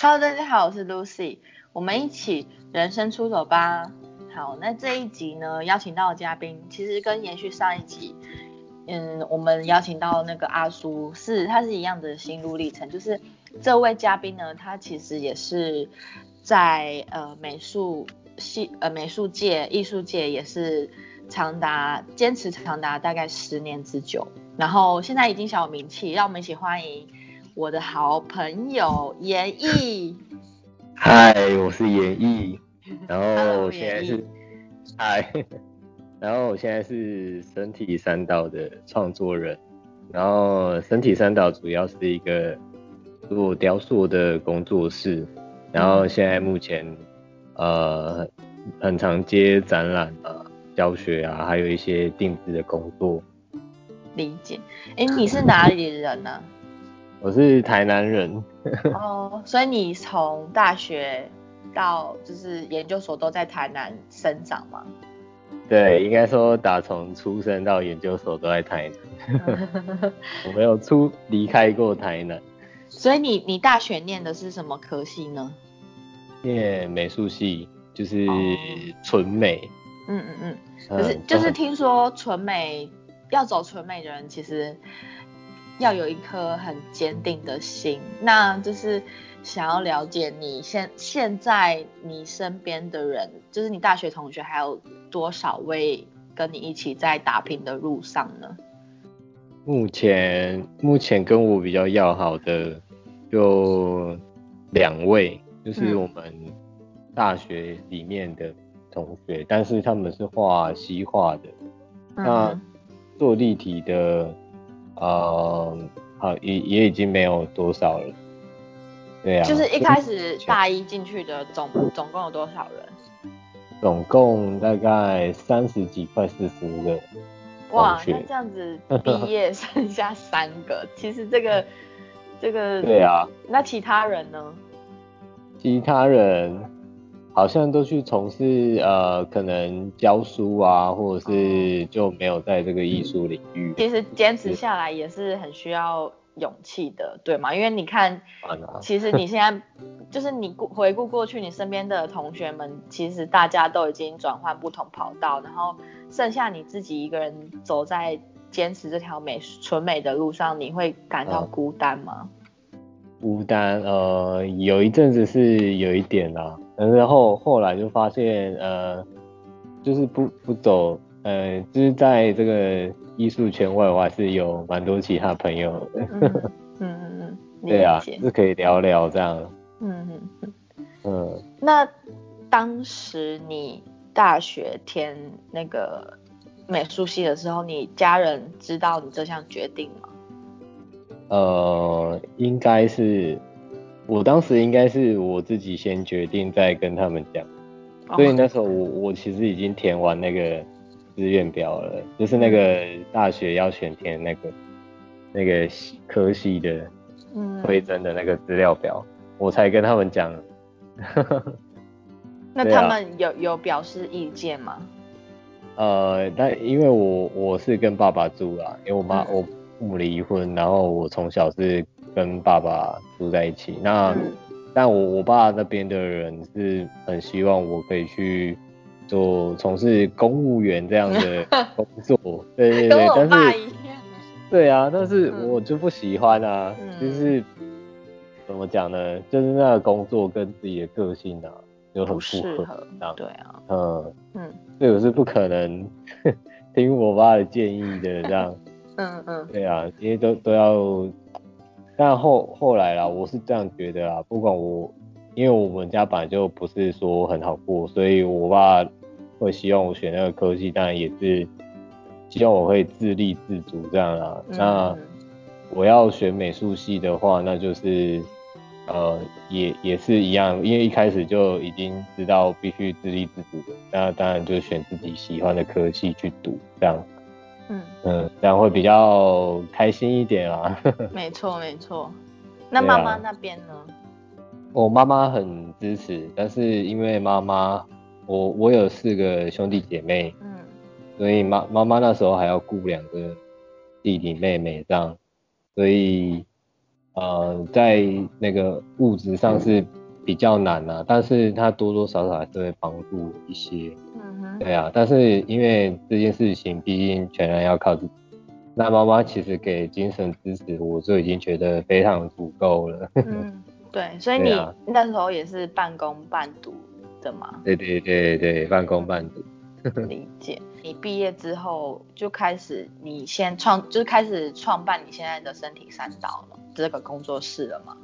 Hello，大家好，我是 Lucy，我们一起人生出走吧。好，那这一集呢，邀请到的嘉宾其实跟延续上一集，嗯，我们邀请到那个阿苏，是他是一样的心路历程，就是这位嘉宾呢，他其实也是在呃美术系呃美术界、艺术界也是长达坚持长达大概十年之久，然后现在已经小有名气，让我们一起欢迎我的好朋友严艺。嗨，我是严艺，然后我现在是嗨，然后我现在是身体三岛的创作人，然后身体三岛主要是一个做雕塑的工作室，然后现在目前呃很常接展览啊、教学啊，还有一些定制的工作。理解。哎，你是哪里人呢、我是台南人，哦，所以你从大学到就是研究所都在台南生长吗？对，应该说打从出生到研究所都在台南，我没有出离开过台南。所以你你大学念的是什么科系呢？念美术系就是哦纯美，嗯嗯嗯。嗯可是就是很听说纯美要走纯美的人，其实要有一颗很坚定的心。那就是想要了解你现现在你身边的人，就是你大学同学，还有多少位跟你一起在打拼的路上呢？目前目前跟我比较要好的就两位，就是嗯我们大学里面的同学，但是他们是画西画的，那嗯做立体的，呃，好也也已经没有多少了。对啊，就是一开始大一进去的总总共有多少人？总共大概三十几快四十个哇，那这样子毕业剩下三个，其实这个这个对啊，那其他人呢？其他人好像都去从事呃，可能教书啊，或者是就没有在这个艺术领域其实坚持下来也是很需要勇气的，对吗？因为你看，啊。其实你现在就是你回顾过去，你身边的同学们，其实大家都已经转换不同跑道，然后剩下你自己一个人走在坚持这条美纯美的路上，你会感到嗯孤单吗？孤单，呃，有一阵子是有一点啦，但是后后来就发现，呃，就是不不走，呃，就是在这个艺术圈外，我还是有蛮多其他朋友的，嗯嗯嗯对啊，是可以聊聊这样，嗯嗯嗯。嗯。那当时你大学填那个美术系的时候，你家人知道你这项决定吗？呃，应该是我当时应该是我自己先决定，再跟他们讲。所以哦那时候我我其实已经填完那个志愿表了，就是那个大学要选填那个那个科系的嗯，推甄的那个资料表，我才跟他们讲。那他们有有表示意见吗？呃，但因为我我是跟爸爸住啦，因为我妈、嗯我父母离婚，然后我从小是跟爸爸住在一起。那、嗯但我我爸那边的人是很希望我可以去做从事公务员这样的 工作，对对对，但是。对啊，但是嗯我就不喜欢啊，嗯就是怎么讲呢？就是那个工作跟自己的个性啊，就很不不合适合这样，对啊，嗯。嗯所以我是不可能 听我爸的建议的，这样，嗯嗯对啊，因为都都要，但后后来啦，我是这样觉得啦，不管我，因为我们家本来就不是说很好过，所以我爸会希望我选那个科系，当然也是希望我会自立自主这样啦。嗯那嗯我要选美术系的话，那就是呃，也也是一样，因为一开始就已经知道必须自立自主的，那当然就选自己喜欢的科系去读，这样，嗯，嗯，这样会比较开心一点啊。没错没错。那妈妈那边呢？我妈妈很支持，但是因为妈妈，我我有四个兄弟姐妹，嗯所以妈妈妈那时候还要顾两个弟弟妹妹这样，所以呃在那个物质上是比较难啊，但是她多多少少还是会帮助一些。嗯哼，对啊，但是因为这件事情毕竟全然要靠自己，那妈妈其实给精神支持，我就已经觉得非常足够了。嗯，对，所以你啊那时候也是半工半读的嘛？对对对对，半工半读。理解。你毕业之后就开始，你先创，就是开始创办你现在的身体三岛了这个工作室了吗？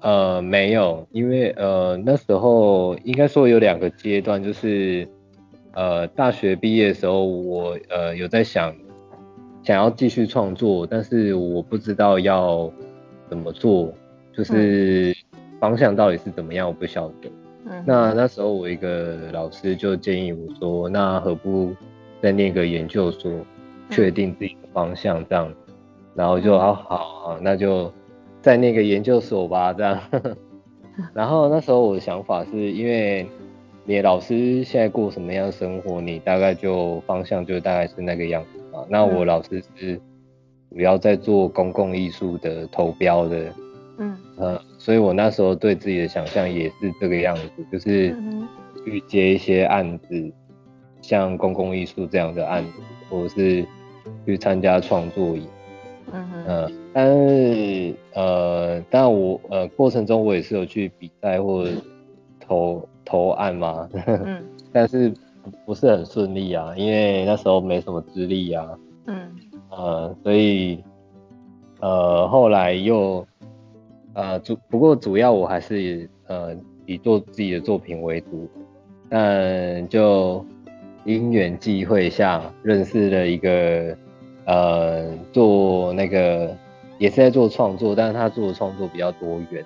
呃，没有，因为呃那时候应该说有两个阶段，就是呃大学毕业的时候，我呃有在想想要继续创作，但是我不知道要怎么做，就是方向到底是怎么样，我不晓得。嗯，那那时候我一个老师就建议我说，那何不再念个研究所，确定自己的方向这样，然后就嗯好好好，那就在那个研究所吧这样。然后那时候我的想法是因为你的老师现在过什么样的生活，你大概就方向就大概是那个样子嘛。那我嗯。老师是主要在做公共艺术的投标的，嗯。呃，所以我那时候对自己的想象也是这个样子，就是嗯去接一些案子，像公共艺术这样的案子，或者是去参加创作营，嗯哼呃，但是呃，但我呃过程中我也是有去比赛或投投案嘛，嗯。但是不是很顺利啊，因为那时候没什么资历啊，嗯。呃，所以呃后来又呃主不过主要我还是呃以做自己的作品为主，但就因缘际会下认识了一个呃做那个也是在做创作，但是他做的创作比较多元。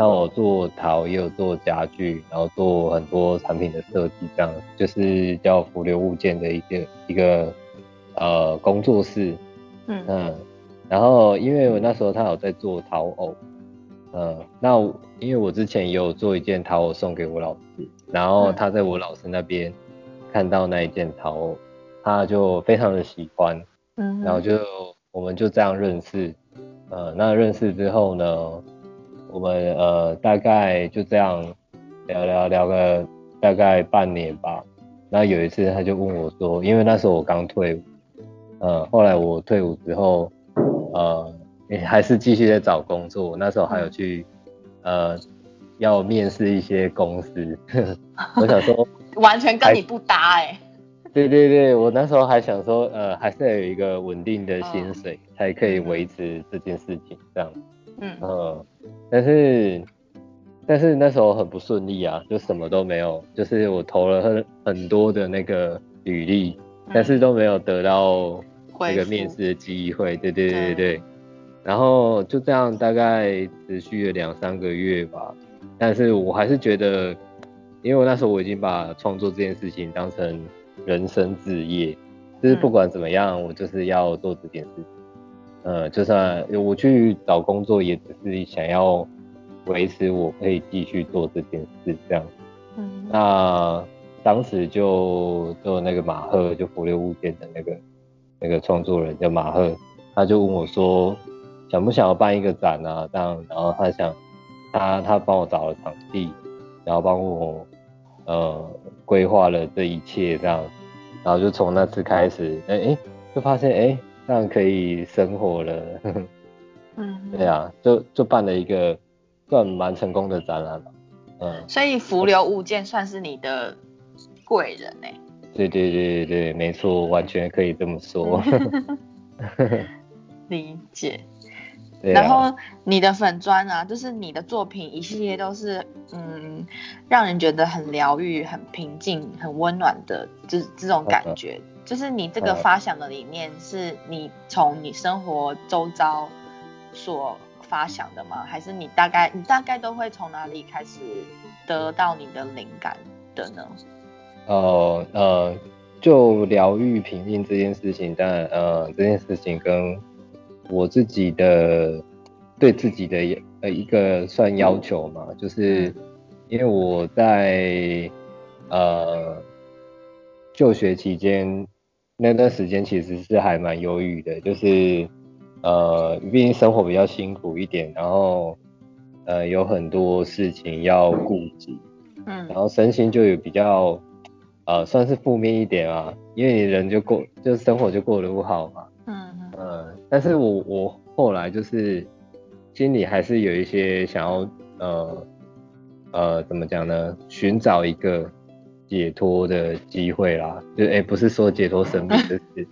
那我做陶也有做家具，然后做很多产品的设计，这样就是叫浮流物件的一个一个呃工作室。嗯嗯，然后因为我那时候他有在做陶偶，嗯，那因为我之前也有做一件陶偶送给我老师，然后嗯他在我老师那边看到那一件陶偶，他就非常的喜欢，嗯，然后就我们就这样认识，呃，那认识之后呢，我们呃大概就这样聊聊聊个大概半年吧。那有一次他就问我说，因为那时候我刚退伍，呃，后来我退伍之后，呃，也还是继续在找工作。那时候还有去呃要面试一些公司，我想说。完全跟你不搭哎、对对对，我那时候还想说，呃，还是要有一个稳定的薪水，才可以维持这件事情这样。嗯嗯，但是但是那时候很不顺利啊，就什么都没有，就是我投了很很多的那个履历，但是都没有得到那个面试的机会。对对对对对对，然后就这样大概持续了两三个月吧，但是我还是觉得，因为我那时候我已经把创作这件事情当成人生置业，就是不嗯管怎么样，我就是要做这件事情。呃，就算我去找工作，也只是想要维持我可以继续做这件事这样。嗯那当时就就那个马赫，就浮流物件的那个那个创作人叫马赫，他就问我说，想不想要办一个展啊？这样，然后他想他他帮我找了场地，然后帮我呃规划了这一切这样，然后就从那次开始，哎、哎、就发现哎、这样可以生活了。嗯，对啊，就就办了一个算蛮成功的展览吧。嗯，所以浮流物件算是你的贵人呢、对对对对对，没错，完全可以这么说。理解。啊然后你的粉砖啊，就是你的作品一系列都是嗯，让人觉得很疗愈、很平静、很温暖的，就是这种感觉。就是你这个嗯发想的理念，是你从你生活周遭所发想的吗？还是你大概你大概都会从哪里开始得到你的灵感的呢？呃呃，就疗愈平静这件事情，但呃这件事情跟我自己的对自己的一呃一个算要求嘛，就是因为我在呃就学期间那段时间其实是还蛮忧郁的，就是呃，毕竟生活比较辛苦一点，然后呃有很多事情要顾及，嗯，然后身心就有比较呃算是负面一点啊，因为你人就过，就生活就过得不好嘛，嗯嗯，但是我我后来就是心里还是有一些想要呃呃怎么讲呢，寻找一个。解脱的机会啦，就哎，不是说解脱生命，就是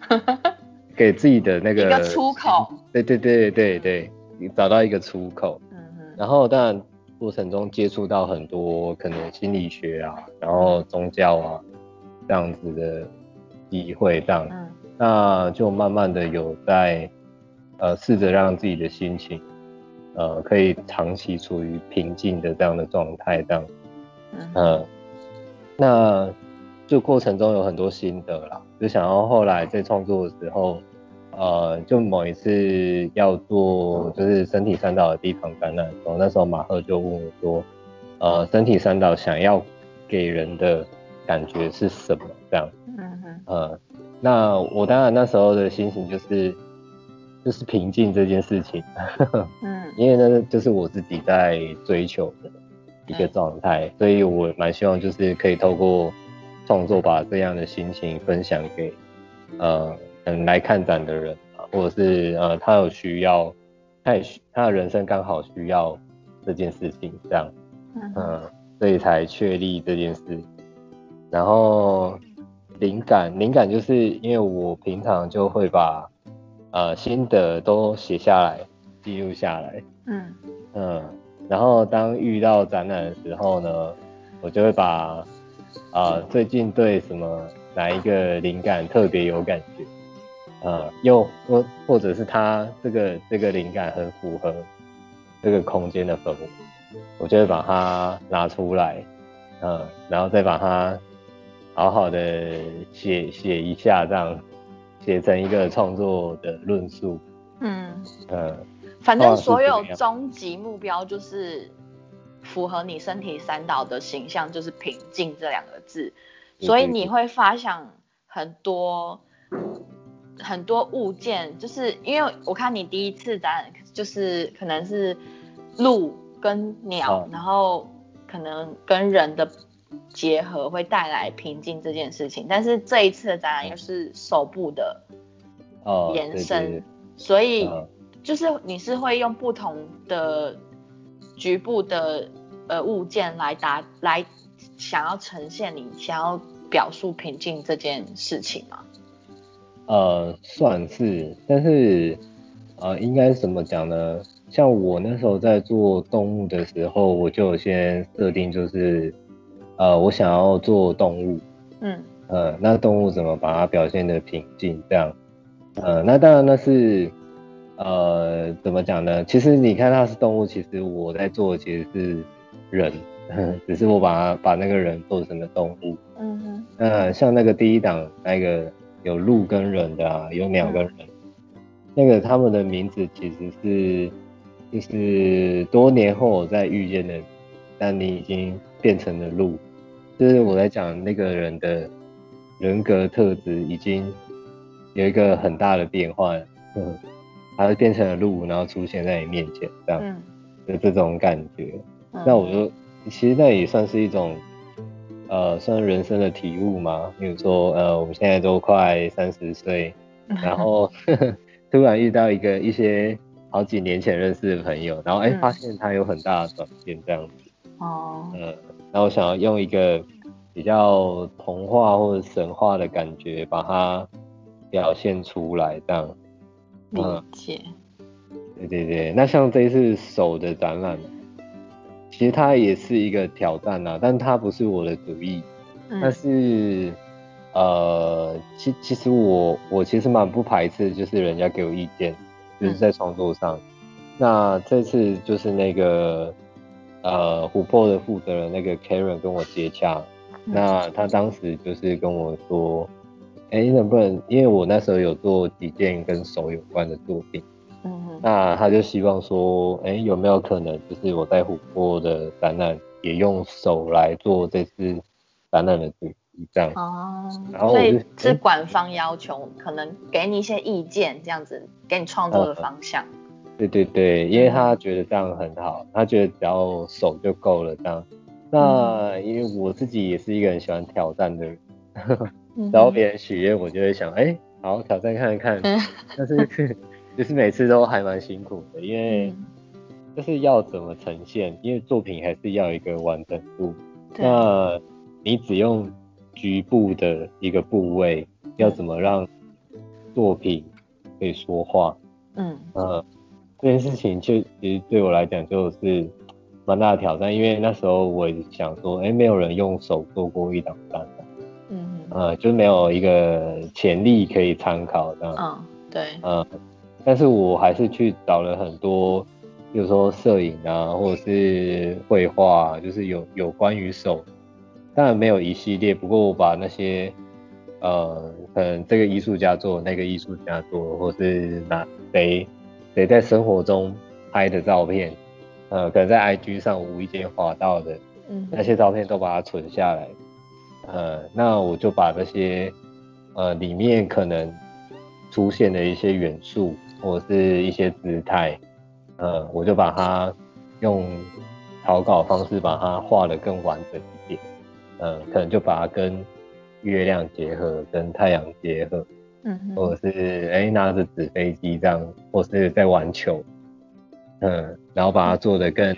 给自己的那个一个出口。对对对对对，找到一个出口。嗯嗯。然后当然过程中接触到很多可能心理学啊，然后宗教啊这样子的机会，这样，嗯，那就慢慢的有在呃试着让自己的心情呃可以长期处于平静的这样的状态，这样，嗯。那就过程中有很多心得啦，就想要后来在创作的时候，呃，就某一次要做就是身体三岛的第一场展览的时候，那时候马赫就问我说，呃，身体三岛想要给人的感觉是什么？这样，嗯哼，呃，那我当然那时候的心情就是就是平静这件事情，嗯，因为那就是我自己在追求的。一个状态，所以我蛮希望就是可以透过创作把这样的心情分享给呃嗯来看展的人啊，或者是呃他有需要，他也需他的人生刚好需要这件事情这样，嗯，所以才确立这件事。然后灵感灵感就是因为我平常就会把呃心得都写下来记录下来，嗯嗯。然后当遇到展览的时候呢，我就会把啊最近对什么哪一个灵感特别有感觉，啊又或或者是它这个这个灵感很符合这个空间的氛围，我就会把它拿出来，嗯，然后再把它好好的写写一下，这样写成一个创作的论述，嗯嗯。反正所有终极目标就是符合你身体三岛的形象，就是平静这两个字。所以你会发想很多很多物件，就是因为我看你第一次展，就是可能是鹿跟鸟，然后可能跟人的结合会带来平静这件事情。但是这一次的展览又是手部的延伸，所以。就是你是会用不同的局部的呃物件来达来想要呈现你想要表述平静这件事情吗？呃，算是，但是呃，应该怎么讲呢？像我那时候在做动物的时候，我就先设定就是呃，我想要做动物，嗯，呃，那动物怎么把它表现的平静这样？呃，那当然那是。呃，怎么讲呢？其实你看它是动物，其实我在做的其实是人，只是我把它把那个人做成了动物。嗯哼。呃，像那个第一档那个有鹿跟人的啊，有鸟跟人，那个他们的名字其实是就是多年后我再遇见的，但你已经变成了鹿，就是我在讲那个人的人格特质已经有一个很大的变化。嗯。它变成了鹿，然后出现在你面前，这样的这种感觉。那我就其实那也算是一种，呃，算人生的体悟嘛。比如说，呃，我们现在都快三十岁，然后 突然遇到一个一些好几年前认识的朋友，然后哎，发现他有很大的转变，这样子。哦。嗯，然后想要用一个比较童话或者神话的感觉，把它表现出来，这样。理解，对对对，那像这一次手的展览，其实它也是一个挑战呐，但它不是我的主意，但是呃，其其实我我其实蛮不排斥，就是人家给我意见，就是在创作上。那这次就是那个呃琥珀的负责人那个 Karen 跟我接洽，那他当时就是跟我说。哎，能不能？因为我那时候有做几件跟手有关的作品，嗯，那他就希望说，哎，有没有可能，就是我在琥珀的展览也用手来做这次展览的主题？这样。哦，然后所以是馆方要求，可能给你一些意见，这样子给你创作的方向。对对对，因为他觉得这样很好，他觉得只要手就够了这样。那因为我自己也是一个很喜欢挑战的人，嗯然后别人许愿，我就会想，哎、好挑战看看。嗯 但是 就是每次都还蛮辛苦的，因为嗯就是要怎么呈现，因为作品还是要有一个完整度。那你只用局部的一个部位，要怎么让作品可以说话？嗯呃，这件事情就其实对我来讲就是蛮大的挑战，因为那时候我想说，哎、没有人用手做过一档单，嗯呃，就没有一个潜力可以参考这样。嗯，对，呃，但是我还是去找了很多，比如说摄影啊，或者是绘画啊，就是有有关于手，当然没有一系列，不过我把那些呃，可能这个艺术家做，那个艺术家做，或是哪谁谁在生活中拍的照片，呃，可能在 IG 上无意间滑到的嗯那些照片都把它存下来，呃，那我就把这些呃里面可能出现的一些元素或者是一些姿态，呃，我就把它用草稿方式把它画的更完整一点，呃，可能就把它跟月亮结合，跟太阳结合，嗯或者是哎、拿着纸飞机这样，或是在玩球，嗯，然后把它做的更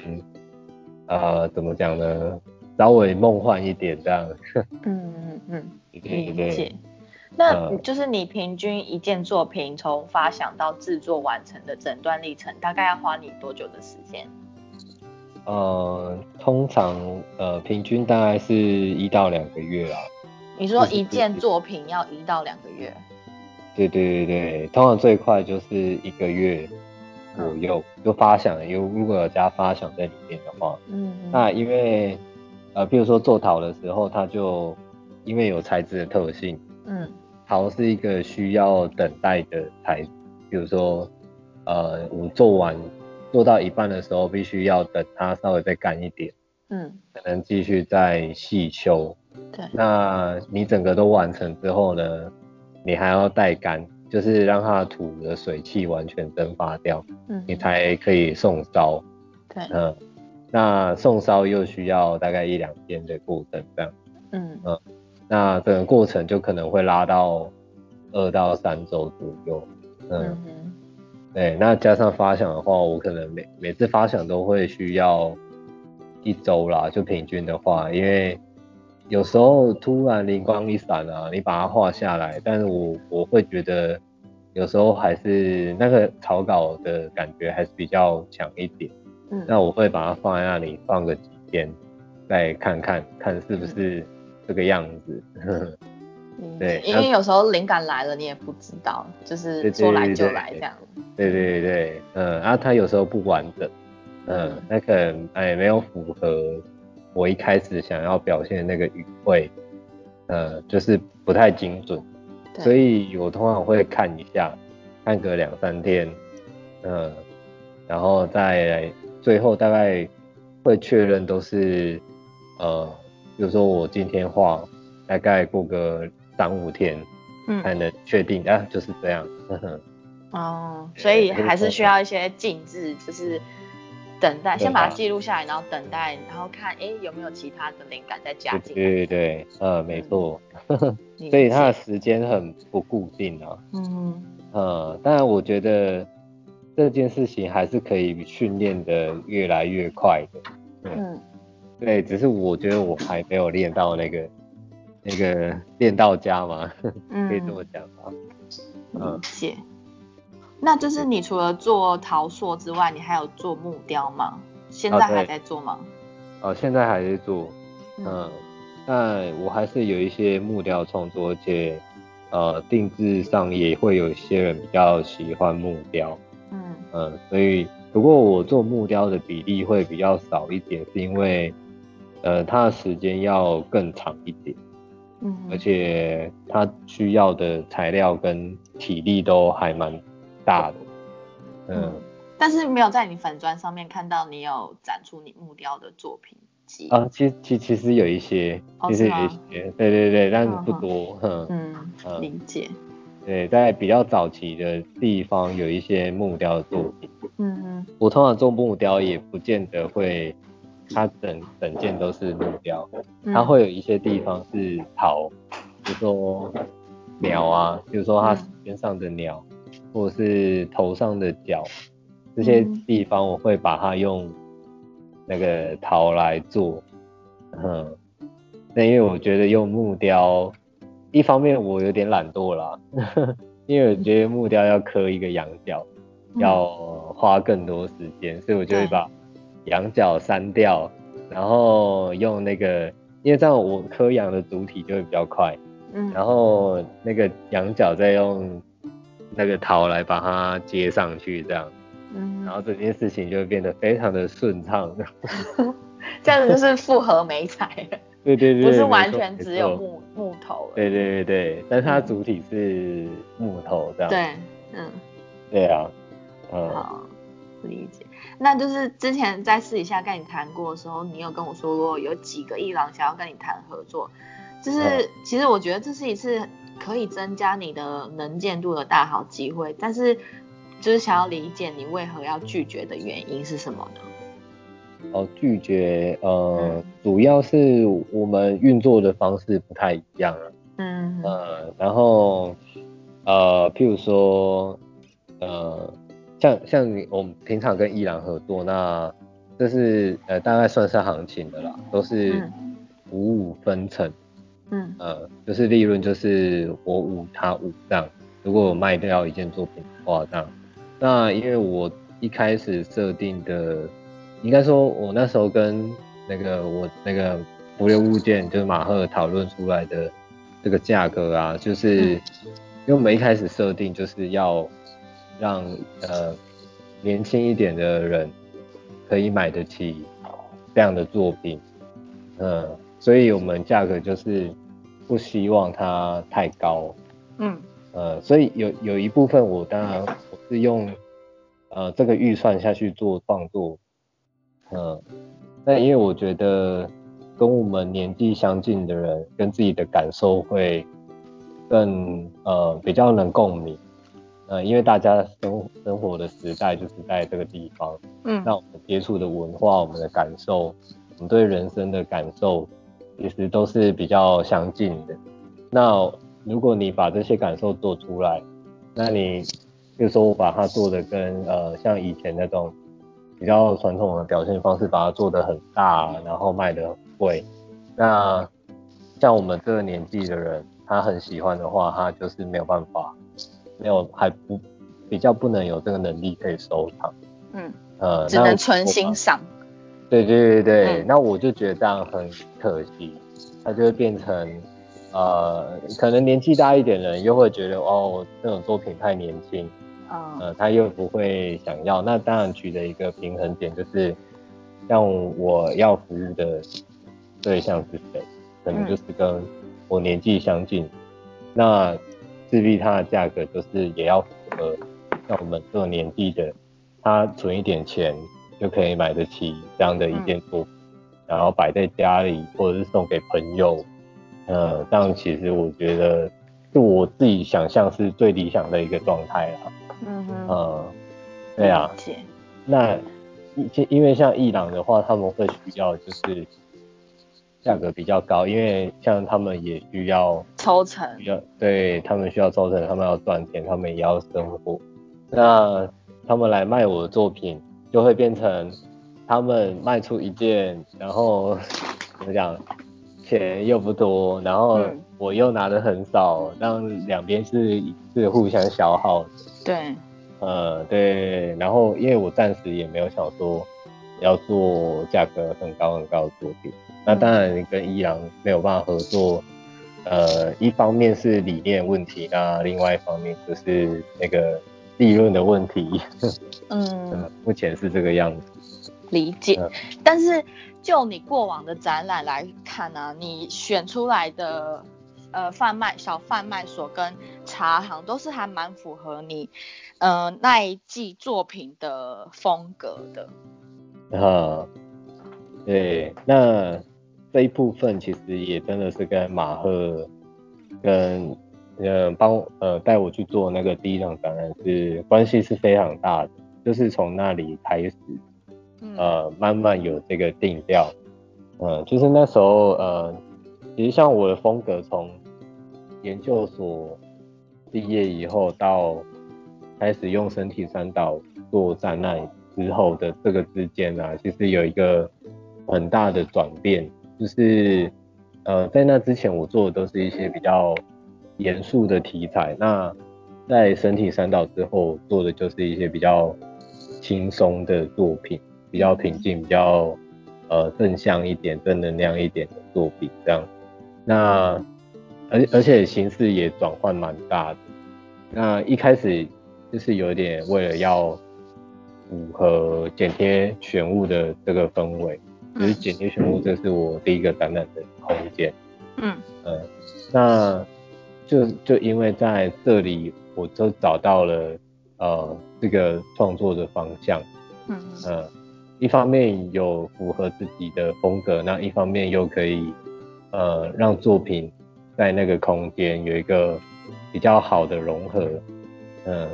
呃怎么讲呢？稍微梦幻一点这样，嗯嗯嗯，理解。那嗯就是你平均一件作品从发想到制作完成的整段历程，大概要花你多久的时间？呃，通常呃平均大概是一到两个月啊。你说一件作品要一到两个月，对对对对，通常最快就是一个月左右就发想，有如果有加发想在里面的话，嗯，那因为呃，比如说做陶的时候，它就因为有材质的特性，嗯陶是一个需要等待的材质，比如说呃，我做完做到一半的时候，必须要等它稍微再干一点，嗯，才能继续再细修。对，那你整个都完成之后呢，你还要待干，就是让它土的水汽完全蒸发掉，嗯，你才可以送烧。对，嗯，那送烧又需要大概一两天的过程，这样。嗯那整个过程就可能会拉到二到三周左右。嗯，嗯对。那加上发想的话，我可能每每次发想都会需要一周啦，就平均的话，因为有时候突然灵光一闪啊，你把它画下来，但是我我会觉得有时候还是那个草稿的感觉还是比较强一点。嗯，那我会把它放在那里放个几天，再看看看是不是这个样子。理 对因为有时候灵感来了，你也不知道，就是对对说来就对来这样。对对对，嗯，然后它有时候不完整，嗯嗯，那可能哎没有符合我一开始想要表现的那个语汇，呃，就是不太精准，所以我通常会看一下，看个两三天，嗯，然后再来最后大概会确认都是，呃，比如说我今天画，大概过个三五天才嗯能确定啊，就是这样。呵 呵哦，所以还是需要一些静置，就是等待，先把它啊记录下来，然后等待，然后看哎有没有其他的灵感再加进来。对对对，呃，没错，理 所以它的解时间很不固定啊。嗯呃，当然我觉得这件事情还是可以训练的越来越快的。嗯对，只是我觉得我还没有练到那个那个练到家嘛，可以这么嗯，讲吧。理嗯解。那就是你除了做陶塑之外，你还有做木雕吗？现在还在做吗？哦，现在还在做，嗯，但我还是有一些木雕创作，而且呃定制上也会有一些人比较喜欢木雕。嗯嗯，所以不过我做木雕的比例会比较少一点，是因为呃它的时间要更长一点，嗯，而且它需要的材料跟体力都还蛮大的。嗯，但是没有在你粉砖上面看到你有展出你木雕的作品，集？啊，其其其实有一些，其实有一些，对对对，但是不多，嗯嗯，理解。对，在比较早期的地方有一些木雕的作品，嗯嗯，我通常做木雕也不见得会，它整整件都是木雕，它会有一些地方是陶，比如说鸟啊，比如说它边上的鸟，或者是头上的角，这些地方我会把它用那个陶来做，嗯，那因为我觉得用木雕。一方面我有点懒惰啦，因为我觉得木雕要刻一个羊角，要花更多时间，所以我就会把羊角删掉，然后用那个，因为这样我刻羊的主体就会比较快，嗯，然后那个羊角再用那个桃来把它接上去，这样，嗯，然后这件事情就会变得非常的顺畅，这样子就是复合美彩。对对对，不是完全只有木木头。对对对对，但是它主体是木头这样。对，嗯。对啊，嗯。好，理解。那就是之前在私底下跟你谈过的时候，你有跟我说过有几个艺廊想要跟你谈合作，就是其实我觉得这是一次可以增加你的能见度的大好机会，但是就是想要理解你为何要拒绝的原因是什么呢？哦，拒绝，呃，主要是我们运作的方式不太一样啊。嗯，呃，然后，呃，譬如说，呃，像像你我们平常跟伊朗合作，那这是呃大概算是行情的啦，都是五五分成。嗯，呃，就是利润就是我五他五这样。如果我卖掉一件作品的话，这样，那因为我一开始设定的。应该说，我那时候跟那个我那个浮流物件，就是马赫讨论出来的这个价格啊，就是因为我们一开始设定就是要让呃年轻一点的人可以买得起这样的作品，嗯，所以我们价格就是不希望它太高，嗯，呃，所以有有一部分我当然我是用呃这个预算下去做创作。嗯，那因为我觉得跟我们年纪相近的人，跟自己的感受会更呃比较能共鸣。呃，因为大家生生活的时代就是在这个地方，嗯，那我们接触的文化、我们的感受、我们对人生的感受，其实都是比较相近的。那如果你把这些感受做出来，那你就说我把它做的跟呃像以前那种。比较传统的表现方式，把它做得很大，然后卖得很贵。那像我们这个年纪的人，他很喜欢的话，他就是没有办法，没有还不比较不能有这个能力可以收藏。嗯，呃，只能纯欣赏。对对对对，那我就觉得这样很可惜，他就会变成呃，可能年纪大一点的人又会觉得哦，这种作品太年轻。呃，他又不会想要，那当然取得一个平衡点，就是像我要服务的对象是谁，可能就是跟我年纪相近，那势必它的价格就是也要符合像我们这种年纪的，他存一点钱就可以买得起这样的一件作品，然后摆在家里或者是送给朋友，呃，这样其实我觉得就我自己想象是最理想的一个状态了。嗯哼，对啊，那因因为像伊朗的话，他们会需要就是价格比较高，因为像他们也需要抽成，要对他们需要抽成，他们要赚钱，他们也要生活。那他们来卖我的作品，就会变成他们卖出一件，然后怎么讲，钱又不多，然后我又拿的很少，让两边是是互相消耗。对，呃，对，然后因为我暂时也没有想说要做价格很高很高的作品，那当然跟伊朗没有办法合作，呃，一方面是理念问题，那另外一方面就是那个利润的问题，嗯，目前是这个样子，理解。但是就你过往的展览来看呢，你选出来的。呃，贩卖小贩卖所跟茶行都是还蛮符合你，呃那一季作品的风格的。啊，对，那这一部分其实也真的是跟马赫跟呃帮呃带我去做那个第一场展览是关系是非常大的，就是从那里开始，呃慢慢有这个定调，嗯，就是那时候呃其实像我的风格从研究所毕业以后到开始用身体三岛做展览之后的这个之间啊，其实有一个很大的转变，就是呃在那之前我做的都是一些比较严肃的题材，那在身体三岛之后做的就是一些比较轻松的作品，比较平静，比较呃正向一点、正能量一点的作品这样。那而而且形式也转换蛮大的。那一开始。就是有点为了要符合剪贴选物的这个氛围，就是剪贴选物，这是我第一个展览的空间。嗯嗯，那就就因为在这里，我就找到了呃这个创作的方向。嗯嗯，一方面有符合自己的风格，那一方面又可以呃让作品在那个空间有一个比较好的融合。嗯。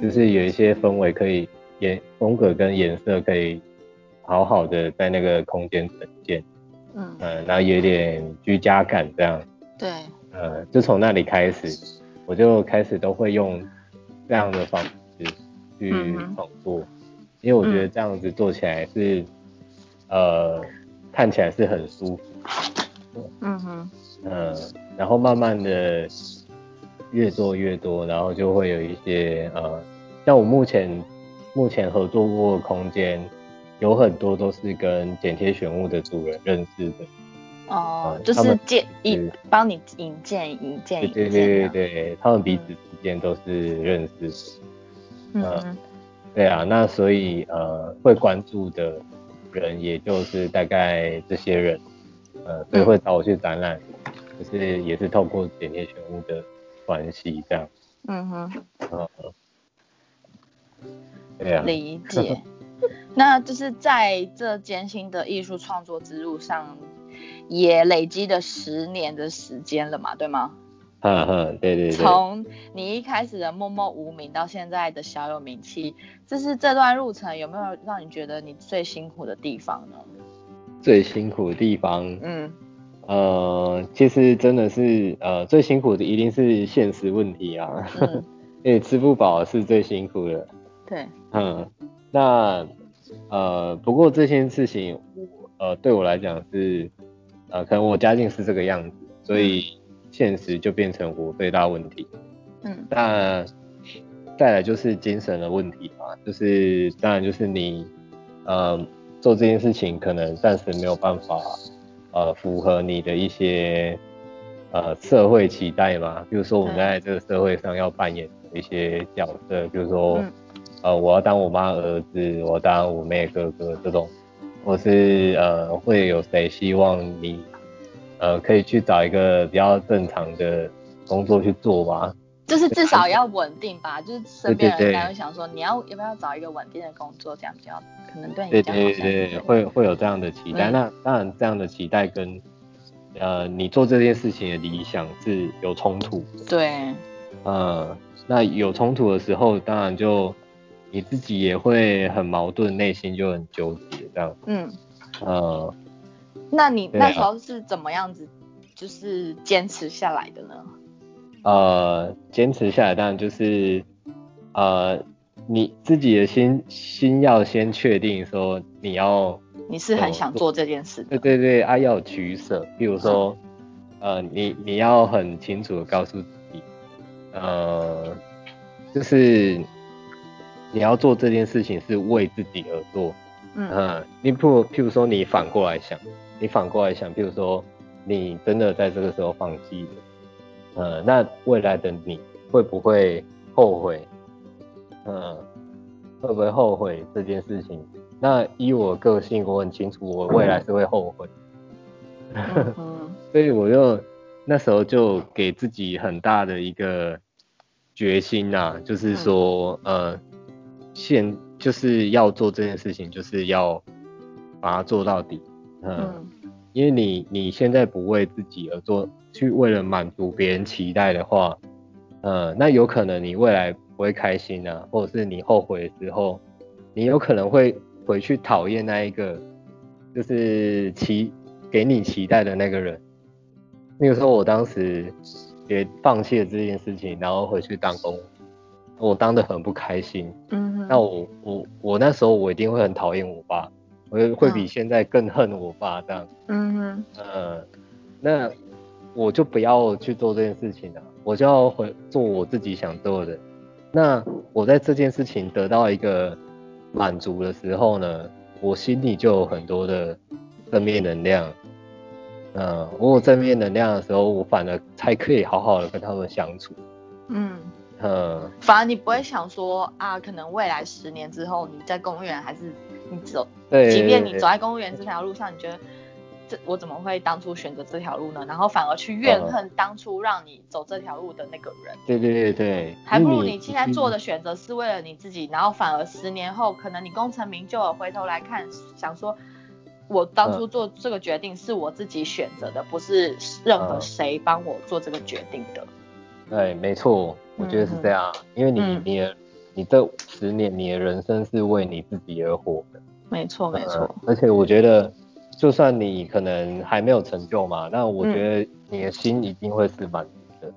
就是有一些氛围可以颜风格跟颜色可以好好的在那个空间呈现，嗯嗯，然后有点居家感这样，对，呃，就从那里开始，我就开始都会用这样的方式去创作，因为我觉得这样子做起来是呃看起来是很舒服，嗯哼，嗯，然后慢慢的。越做越多，然后就会有一些呃，像我目前目前合作过的空间，有很多都是跟剪贴选物的主人认识的。哦，就是介引帮你引荐引荐引对对对对，他们彼此之间都是认识的。嗯，对啊，那所以呃会关注的人也就是大概这些人，呃，所以会找我去展览，就是也是透过点贴选物的。关系这样，嗯哼，嗯，对啊，理解。那就是在这艰辛的艺术创作之路上，也累积了十年的时间了嘛，对吗？嗯哼，对对对。从你一开始的默默无名到现在的小有名气，就是这段路程有没有让你觉得你最辛苦的地方呢？最辛苦的地方，嗯。呃，其实真的是呃最辛苦的一定是现实问题啊，因为吃不饱是最辛苦的。对，嗯，那呃不过这件事情，呃对我来讲是呃可能我家境是这个样子，所以现实就变成我最大问题。嗯，那再来就是精神的问题嘛，就是当然就是你呃做这件事情可能暂时没有办法。呃，符合你的一些呃社会期待嘛？比如说我们在这个社会上要扮演一些角色，比如说呃，我要当我妈儿子，我当我妹哥哥这种，或是呃，会有谁希望你呃可以去找一个比较正常的工作去做吗？就是至少要稳定吧，就是身边人应该会想说，你要要不要找一个稳定的工作，这样比较可能对你。对对对，会会有这样的期待。那当然，这样的期待跟呃你做这件事情的理想是有冲突。对。呃，那有冲突的时候，当然就你自己也会很矛盾，内心就很纠结这样。嗯。呃，那你那时候是怎么样子，就是坚持下来的呢？呃，坚持下来当然就是，呃，你自己的心心要先确定说你要，你是很想做这件事。对对对，啊要取舍，比如说，呃，你你要很清楚的告诉自己，呃，就是你要做这件事情是为自己而做。嗯，你不，譬如说你反过来想，你反过来想，譬如说你真的在这个时候放弃了。呃，那未来的你会不会后悔？嗯，会不会后悔这件事情？那以我个性，我很清楚，我未来是会后悔。所以我就那时候就给自己很大的一个决心呐，就是说，呃，现就是要做这件事情，就是要把它做到底。嗯，因为你你现在不为自己而做，去为了满足别人期待的话，呃，那有可能你未来不会开心啊，或者是你后悔的时候，你有可能会回去讨厌那一个，就是期给你期待的那个人。那个时候我当时也放弃了这件事情，然后回去当工，我当的很不开心。嗯，那我我我那时候我一定会很讨厌我爸。会会比现在更恨我爸这样，嗯哼，呃，那我就不要去做这件事情了，我就要回做我自己想做的。那我在这件事情得到一个满足的时候呢，我心里就有很多的正面能量。嗯，我有正面能量的时候，我反而才可以好好的跟他们相处。嗯。嗯，反而你不会想说啊，可能未来十年之后你在公务员还是你走，即便你走在公务员这条路上，你觉得这我怎么会当初选择这条路呢？然后反而去怨恨当初让你走这条路的那个人。对对对对，还不如你现在做的选择是为了你自己，然后反而十年后可能你功成名就了，回头来看想说，我当初做这个决定是我自己选择的，不是任何谁帮我做这个决定的。对，没错。我觉得是这样，因为你你的你这十年你的人生是为你自己而活的，没错没错。而且我觉得，就算你可能还没有成就嘛，那我觉得你的心一定会是满足的，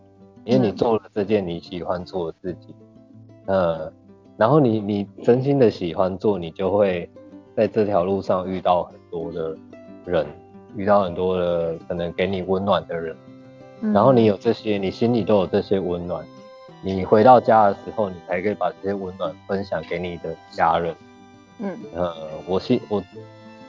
因为你做了这件你喜欢做的事情，嗯，然后你你真心的喜欢做，你就会在这条路上遇到很多的人，遇到很多的可能给你温暖的人，然后你有这些，你心里都有这些温暖。你回到家的时候，你才可以把这些温暖分享给你的家人。嗯，呃，我心我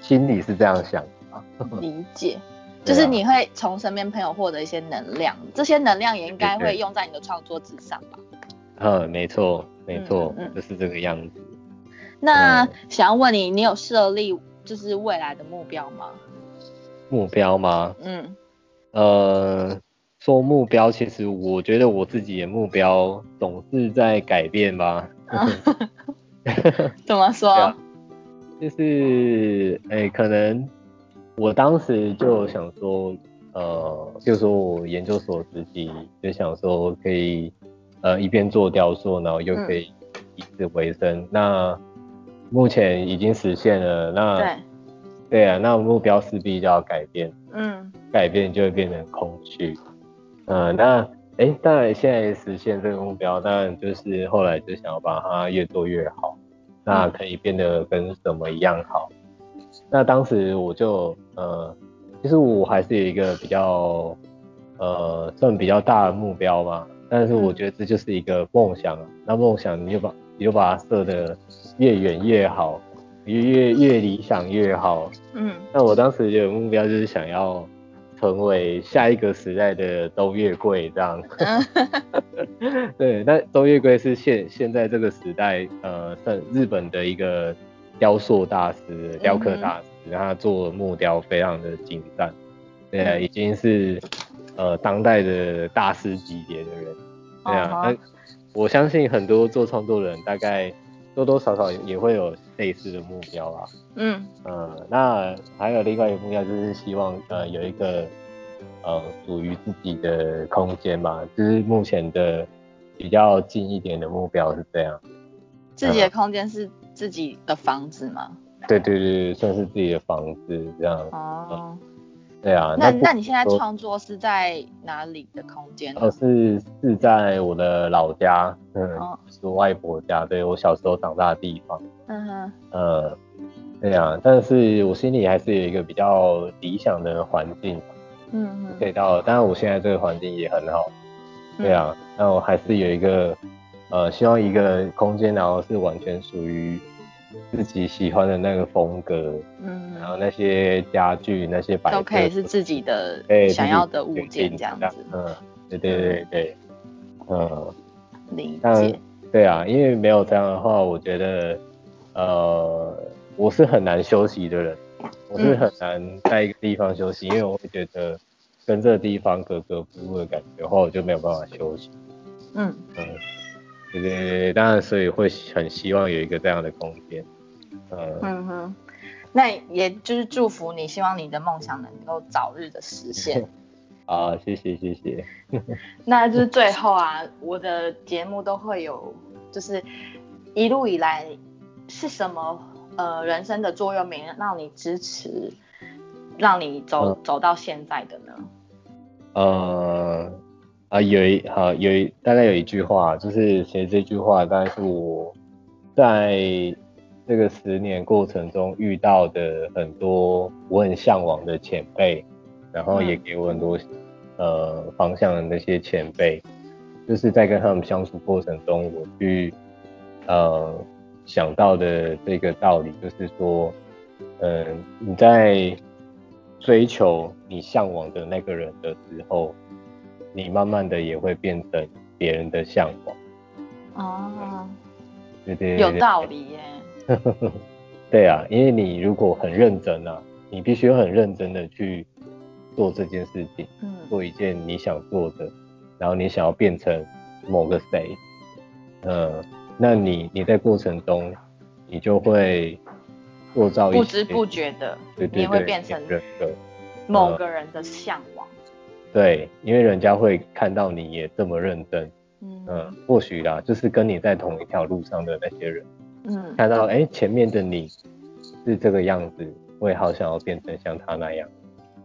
心里是这样想的。理解，就是你会从身边朋友获得一些能量，这些能量也应该会用在你的创作之上吧？嗯，没错，没错，就是这个样子。那想要问你，你有设立就是未来的目标吗？目标吗？嗯，呃。说目标，其实我觉得我自己的目标总是在改变吧。怎么说？就是哎，可能我当时就想说，呃，就说我研究所自己就想说可以，呃，一边做雕塑，然后又可以以此为生。那目前已经实现了，那对对啊，那目标势必就要改变。嗯，改变就会变成空虚。嗯，那哎，当然现在实现这个目标，当然就是后来就想要把它越做越好，那可以变得跟什么一样好。那当时我就呃，其实我还是有一个比较呃算比较大的目标嘛，但是我觉得这就是一个梦想。那梦想你就把你就把它设的越远越好，越越越理想越好。嗯，那我当时有目标就是想要。成为下一个时代的周月桂这样，对，那周月桂是现现在这个时代，呃，是日本的一个雕塑大师、雕刻大师，他做木雕非常的精湛，对啊，已经是呃当代的大师级别的人，对啊，那我相信很多做创作的人大概。多多少少也会有类似的目标啦。嗯呃，那还有另外一个目标就是希望呃有一个呃属于自己的空间嘛，就是目前的比较近一点的目标是这样。自己的空间是自己的房子吗？对对对，算是自己的房子这样。哦。对啊，那那你现在创作是在哪里的空间？哦，是是在我的老家，嗯，是外婆家，对我小时候长大的地方。嗯哼，呃，对啊，但是我心里还是有一个比较理想的环境，嗯嗯，可以到，当然我现在这个环境也很好，对啊，那我还是有一个，呃，希望一个空间，然后是完全属于。自己喜欢的那个风格，嗯，然后那些家具、那些摆都可以是自己的想要的物件这样子，嗯，对对对对，嗯，理解，对啊，因为没有这样的话，我觉得，呃，我是很难休息的人，我是很难在一个地方休息，因为我会觉得跟这个地方格格不入的感觉，话我就没有办法休息，嗯。嗯。对对对，当然，所以会很希望有一个这样的空间。嗯哼，那也就是祝福你，希望你的梦想能够早日的实现。好，谢谢谢谢。那就是最后啊，我的节目都会有，就是一路以来是什么呃人生的座右铭让你支持，让你走走到现在的呢？呃啊有一好有一大概有一句话，就是其实这句话大概是我在这个十年过程中遇到的很多我很向往的前辈，然后也给我很多呃方向的那些前辈，就是在跟他们相处过程中，我去呃想到的这个道理，就是说，嗯你在。追求你向往的那个人的时候，你慢慢的也会变成别人的向往。哦，对对，有道理耶。对啊，因为你如果很认真啊，你必须很认真的去做这件事情，嗯，做一件你想做的，然后你想要变成某个谁，嗯，那你你在过程中，你就会。塑造一不知不觉的，你会变成某个人的向往。对，因为人家会看到你也这么认真，嗯，或许啦，就是跟你在同一条路上的那些人，嗯，看到哎前面的你是这个样子，我也好想要变成像他那样。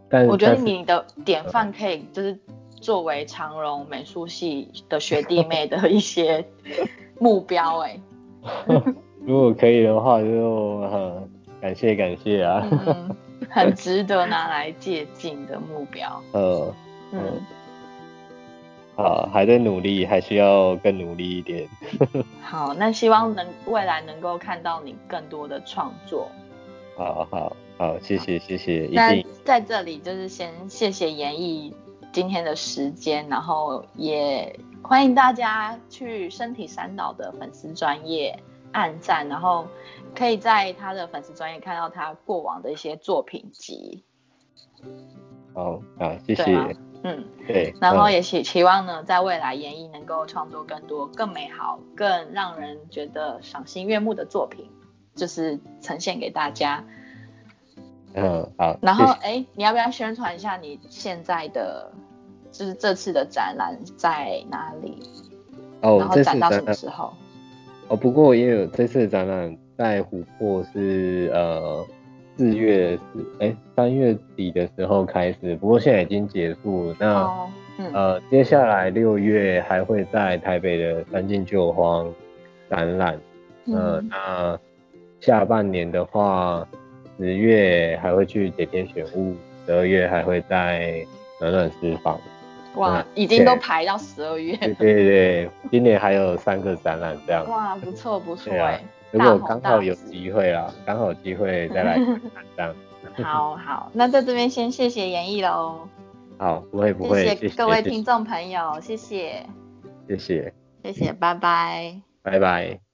但我觉得你的典范可以就是作为长荣美术系的学弟妹的一些目标哎。如果可以的话，就很。感谢感谢啊，很值得拿来借鉴的目标。呃，嗯，好，还在努力，还需要更努力一点。好，那希望能未来能够看到你更多的创作。好好好，谢谢谢谢。那在这里就是先谢谢严艺今天的时间，然后也欢迎大家去身体三岛的粉丝专业。暗赞，然后可以在他的粉丝专业看到他过往的一些作品集。好啊，谢谢。嗯，对。然后也期期望呢，在未来演艺能够创作更多、更美好、更让人觉得赏心悦目的作品，就是呈现给大家。嗯，好。然后，哎，你要不要宣传一下你现在的，就是这次的展览在哪里？哦，然后展到什么时候？哦，不过也有这次的展览在琥珀是呃四月四哎三月底的时候开始，不过现在已经结束。那呃接下来六月还会在台北的三进旧荒展览，呃那下半年的话十月还会去解天选物，十二月还会在暖暖私房。哇，已经都排到十二月。对对对，今年还有三个展览这样。哇，不错不错哎。如果刚好有机会啊，刚好有机会 再来看这样。好好，那在这边先谢谢演绎喽。好，不会不会，谢谢各位听众朋友，谢谢。谢谢。谢谢，拜拜。拜拜。